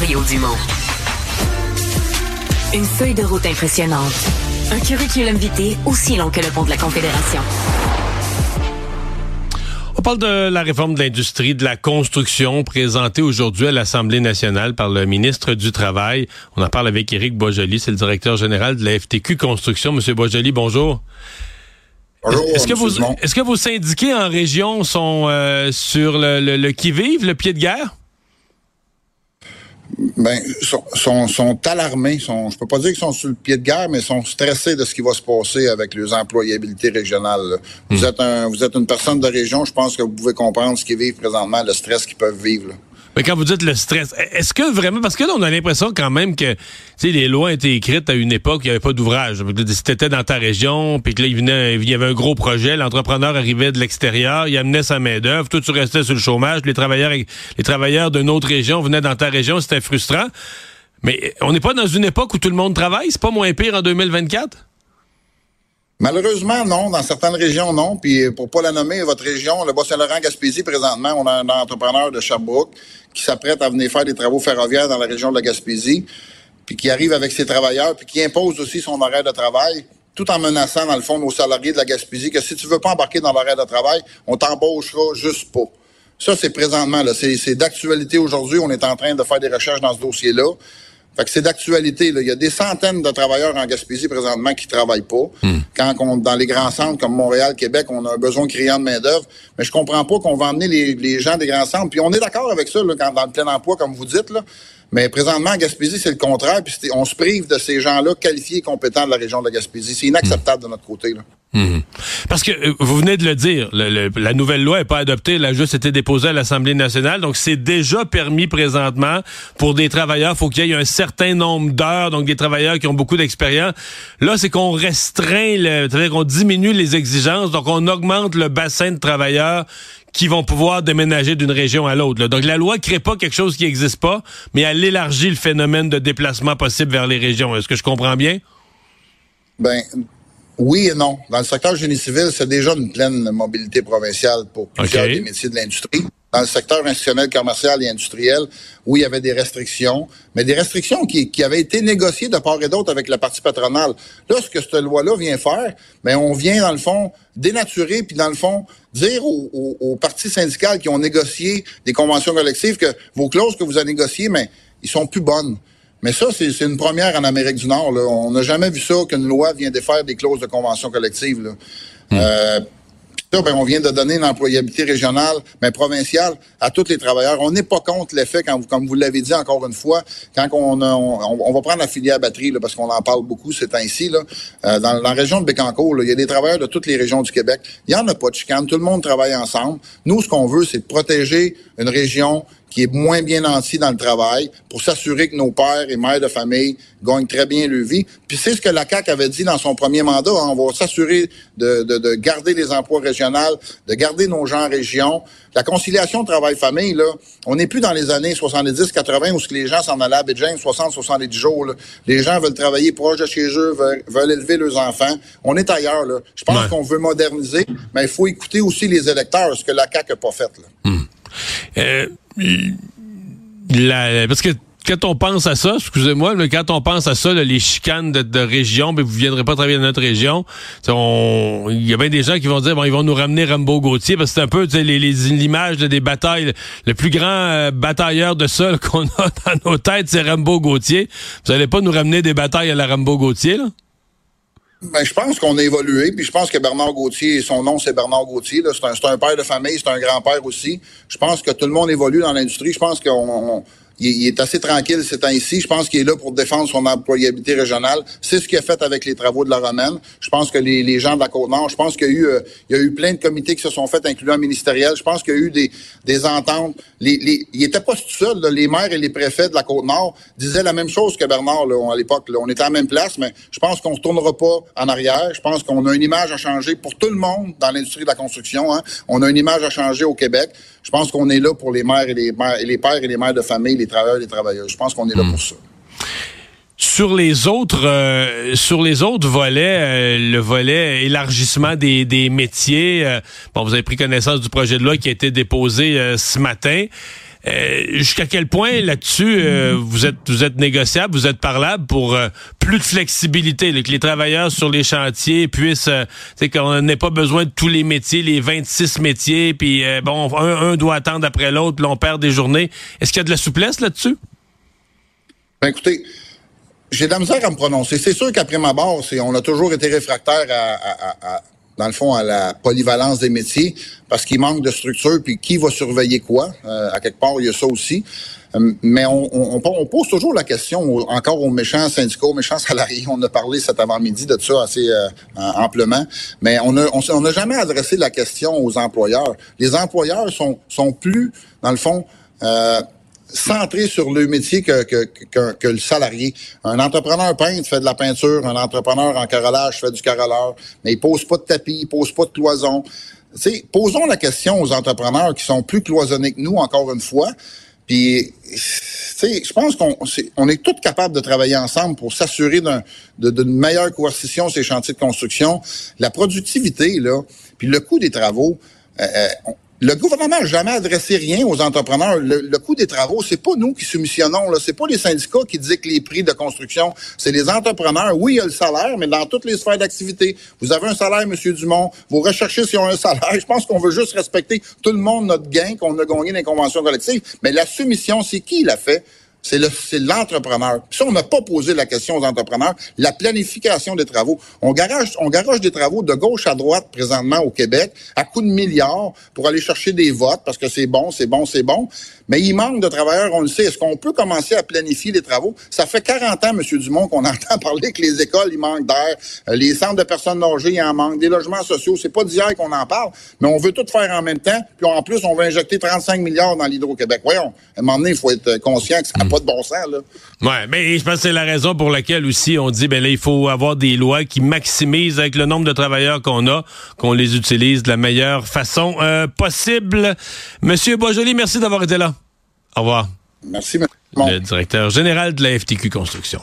Mario Dumont. Une feuille de route impressionnante. Un curriculum vitae aussi long que le pont de la Confédération. On parle de la réforme de l'industrie de la construction présentée aujourd'hui à l'Assemblée nationale par le ministre du Travail. On en parle avec Éric Boisjoli, c'est le directeur général de la FTQ Construction. Monsieur Boisjoli, bonjour. Bonjour, Est-ce que, est-ce que vos syndiqués en région sont euh, sur le, le- le qui-vive, le pied de guerre? Ben, sont, sont, sont alarmés. Sont, je peux pas dire qu'ils sont sur le pied de guerre, mais sont stressés de ce qui va se passer avec les employabilités régionales. Vous êtes un, vous êtes une personne de région. Je pense que vous pouvez comprendre ce qu'ils vivent présentement, le stress qu'ils peuvent vivre. là. Mais quand vous dites le stress, est-ce que vraiment, parce que là, on a l'impression quand même que, tu les lois étaient écrites à une époque où il n'y avait pas d'ouvrage. Si t'étais dans ta région, puis que là, il, y avait un gros projet, l'entrepreneur arrivait de l'extérieur, il amenait sa main-d'œuvre, toi, tu restais sur le chômage, les travailleurs, les travailleurs d'une autre région venaient dans ta région, c'était frustrant. Mais on n'est pas dans une époque où tout le monde travaille, c'est pas moins pire en 2024? Malheureusement, non. Dans certaines régions, non. Puis pour pas la nommer, votre région, le Bas-Saint-Laurent-Gaspésie, présentement, on a un entrepreneur de Sherbrooke qui s'apprête à venir faire des travaux ferroviaires dans la région de la Gaspésie, puis qui arrive avec ses travailleurs, puis qui impose aussi son horaire de travail, tout en menaçant, dans le fond, nos salariés de la Gaspésie, que si tu veux pas embarquer dans l'horaire de travail, on t'embauchera juste pas. Ça, c'est présentement, c'est d'actualité aujourd'hui. On est en train de faire des recherches dans ce dossier-là. Fait que c'est d'actualité. Il y a des centaines de travailleurs en Gaspésie présentement qui travaillent pas. Quand on, dans les grands centres comme Montréal, Québec, on a un besoin criant de main-d'œuvre. Mais je comprends pas qu'on va emmener les, les gens des grands centres. Puis on est d'accord avec ça, là, quand, dans le plein emploi, comme vous dites, là. Mais présentement, en Gaspésie, c'est le contraire. Puis on se prive de ces gens-là qualifiés et compétents de la région de la Gaspésie. C'est inacceptable de notre côté. Là. Parce que euh, vous venez de le dire, la nouvelle loi n'est pas adoptée, elle a juste été déposée à l'Assemblée nationale, donc c'est déjà permis présentement pour des travailleurs, faut qu'il y ait un certain nombre d'heures, donc des travailleurs qui ont beaucoup d'expérience. Là, c'est qu'on restreint, c'est-à-dire qu'on diminue les exigences, donc on augmente le bassin de travailleurs qui vont pouvoir déménager d'une région à l'autre. Donc la loi crée pas quelque chose qui n'existe pas, mais elle élargit le phénomène de déplacement possible vers les régions. Est-ce que je comprends bien? Ben oui et non. Dans le secteur génie civil, c'est déjà une pleine mobilité provinciale pour plusieurs des métiers de l'industrie. Dans le secteur institutionnel, commercial et industriel, oui, il y avait des restrictions, mais des restrictions qui, qui avaient été négociées de part et d'autre avec la partie patronale. Là, ce que cette loi-là vient faire, ben, on vient, dans le fond, dénaturer, puis dans le fond, dire aux, aux, aux partis syndicales qui ont négocié des conventions collectives que vos clauses que vous avez négociées, mais ils sont plus bonnes. Mais ça, c'est c'est une première en Amérique du Nord. Là. On n'a jamais vu ça qu'une loi vient défaire des clauses de convention collective. Là. Euh, puis ben, on vient de donner une employabilité régionale, mais provinciale, à tous les travailleurs. On n'est pas contre l'effet, quand vous, comme vous l'avez dit encore une fois, quand on, a- on, va prendre la filière batterie, parce qu'on en parle beaucoup ces temps-ci. Là, euh, dans, dans la région de Bécancour, là, il y a des travailleurs de toutes les régions du Québec. Il n'y en a pas de chicane. Tout le monde travaille ensemble. Nous, ce qu'on veut, c'est de protéger une région qui est moins bien nantie dans le travail pour s'assurer que nos pères et mères de famille gagnent très bien leur vie. Puis c'est ce que la CAQ avait dit dans son premier mandat. hein. on va s'assurer de, de, de garder les emplois régionaux, de garder nos gens en région. La conciliation travail-famille, là, on n'est plus dans les années 70-80 où ce que les gens s'en allaient à Beijing 60-70 jours. là. Les gens veulent travailler proche de chez eux, veulent, veulent élever leurs enfants. On est ailleurs. Là. Je pense Ouais. qu'on veut moderniser, mais il faut écouter aussi les électeurs, ce que la CAQ n'a pas fait. Là. Euh, la- parce que quand on pense à ça, excusez-moi, quand on pense à ça, là, les chicanes de, région, ben vous viendrez pas travailler dans notre région. Il y a bien des gens qui vont dire bon, ils vont nous ramener Rambo Gauthier parce que c'est un peu l'image des batailles. Le plus grand euh, batailleur de ça qu'on a dans nos têtes, c'est Rambo Gauthier. Vous allez pas nous ramener des batailles à la Rambo Gauthier, là? Ben, je pense qu'on a évolué, puis je pense que Bernard Gauthier, son nom c'est Bernard Gauthier. C'est un, un père de famille, c'est un grand-père aussi. Je pense que tout le monde évolue dans l'industrie. Je pense qu'on on- il, est assez tranquille ces temps-ci. Je pense qu'il est là pour défendre son employabilité régionale. C'est ce qu'il a fait avec les travaux de la Romaine. Je pense que les, gens de la Côte-Nord, je pense qu'il y a eu, euh, plein de comités qui se sont faits, incluant ministériel. Je pense qu'il y a eu des, ententes. Il était pas tout seul. Les maires et les préfets de la Côte-Nord disaient la même chose que Bernard à l'époque. On était à la même place, mais je pense qu'on ne retournera pas en arrière. Je pense qu'on a une image à changer pour tout le monde dans l'industrie de la construction. hein. On a une image à changer au Québec. Je pense qu'on est là pour les mères et les, mères, et les pères et les mères de famille, les travailleurs et les travailleuses. Je pense qu'on est là pour ça. Sur les autres, euh, sur les autres volets, euh, le volet élargissement des, des métiers, euh, bon, vous avez pris connaissance du projet de loi qui a été déposé ce matin. Euh, jusqu'à quel point là-dessus euh, vous êtes vous êtes négociable, vous êtes parlable pour plus de flexibilité, que les travailleurs sur les chantiers puissent, c'est qu'on n'ait pas besoin de tous les métiers, les 26 métiers, puis bon, un, doit attendre après l'autre, puis on perd des journées. Est-ce qu'il y a de la souplesse là-dessus? Ben écoutez, j'ai de à me prononcer. C'est sûr qu'après ma barre, on a toujours été réfractaire à, dans le fond, à la polyvalence des métiers parce qu'il manque de structure, puis qui va surveiller quoi? Euh, à quelque part, il y a ça aussi. Euh, mais on, pose toujours la question encore aux méchants syndicats, aux méchants salariés. On a parlé cet avant-midi de ça assez euh, amplement, mais on n'a on, jamais adressé la question aux employeurs. Les employeurs sont, sont plus, dans le fond, centré sur le métier que, que, que, le salarié. Un entrepreneur peintre fait de la peinture, un entrepreneur en carrelage fait du carreleur, mais il pose pas de tapis, il pose pas de cloison. sais, posons la question aux entrepreneurs qui sont plus cloisonnés que nous, encore une fois. Puis, je pense qu'on est, on est tous capables de travailler ensemble pour s'assurer d'une meilleure coercition ces chantiers de construction. La productivité, là, puis le coût des travaux, euh, euh le gouvernement n'a jamais adressé rien aux entrepreneurs. Le, coût des travaux, c'est pas nous qui soumissionnons. Là, c'est pas les syndicats qui que les prix de construction. C'est les entrepreneurs. Oui, il y a le salaire, mais dans toutes les sphères d'activité. Vous avez un salaire, Monsieur Dumont. Vous recherchez si on un salaire. Je pense qu'on veut juste respecter tout le monde notre gain qu'on a gagné dans les conventions collectives. Mais la soumission, c'est qui l'a fait? C'est l'entrepreneur. Le, si on n'a pas posé la question aux entrepreneurs, la planification des travaux. On garage, on garage des travaux de gauche à droite présentement au Québec à coups de milliards pour aller chercher des votes parce que c'est bon, c'est bon, c'est bon. Mais il manque de travailleurs, on le sait. Est-ce qu'on peut commencer à planifier les travaux? Ça fait 40 ans, M. Dumont, qu'on entend parler que les écoles, il manque d'air, euh, les centres de personnes âgées, il en manque, des logements sociaux. C'est pas d'hier qu'on en parle, mais on veut tout faire en même temps. Puis en plus, on veut injecter 35 milliards dans l'Hydro-Québec. Voyons, à un moment donné, il faut être conscient que ça pas de bon sens, là. Ouais, mais je pense que c'est la raison pour laquelle aussi on dit, ben là, il faut avoir des lois qui maximisent avec le nombre de travailleurs qu'on a, qu'on les utilise de la meilleure façon euh, possible. Monsieur Boisjoli, merci d'avoir été là. Au revoir. Merci, Le directeur général de la FTQ Construction.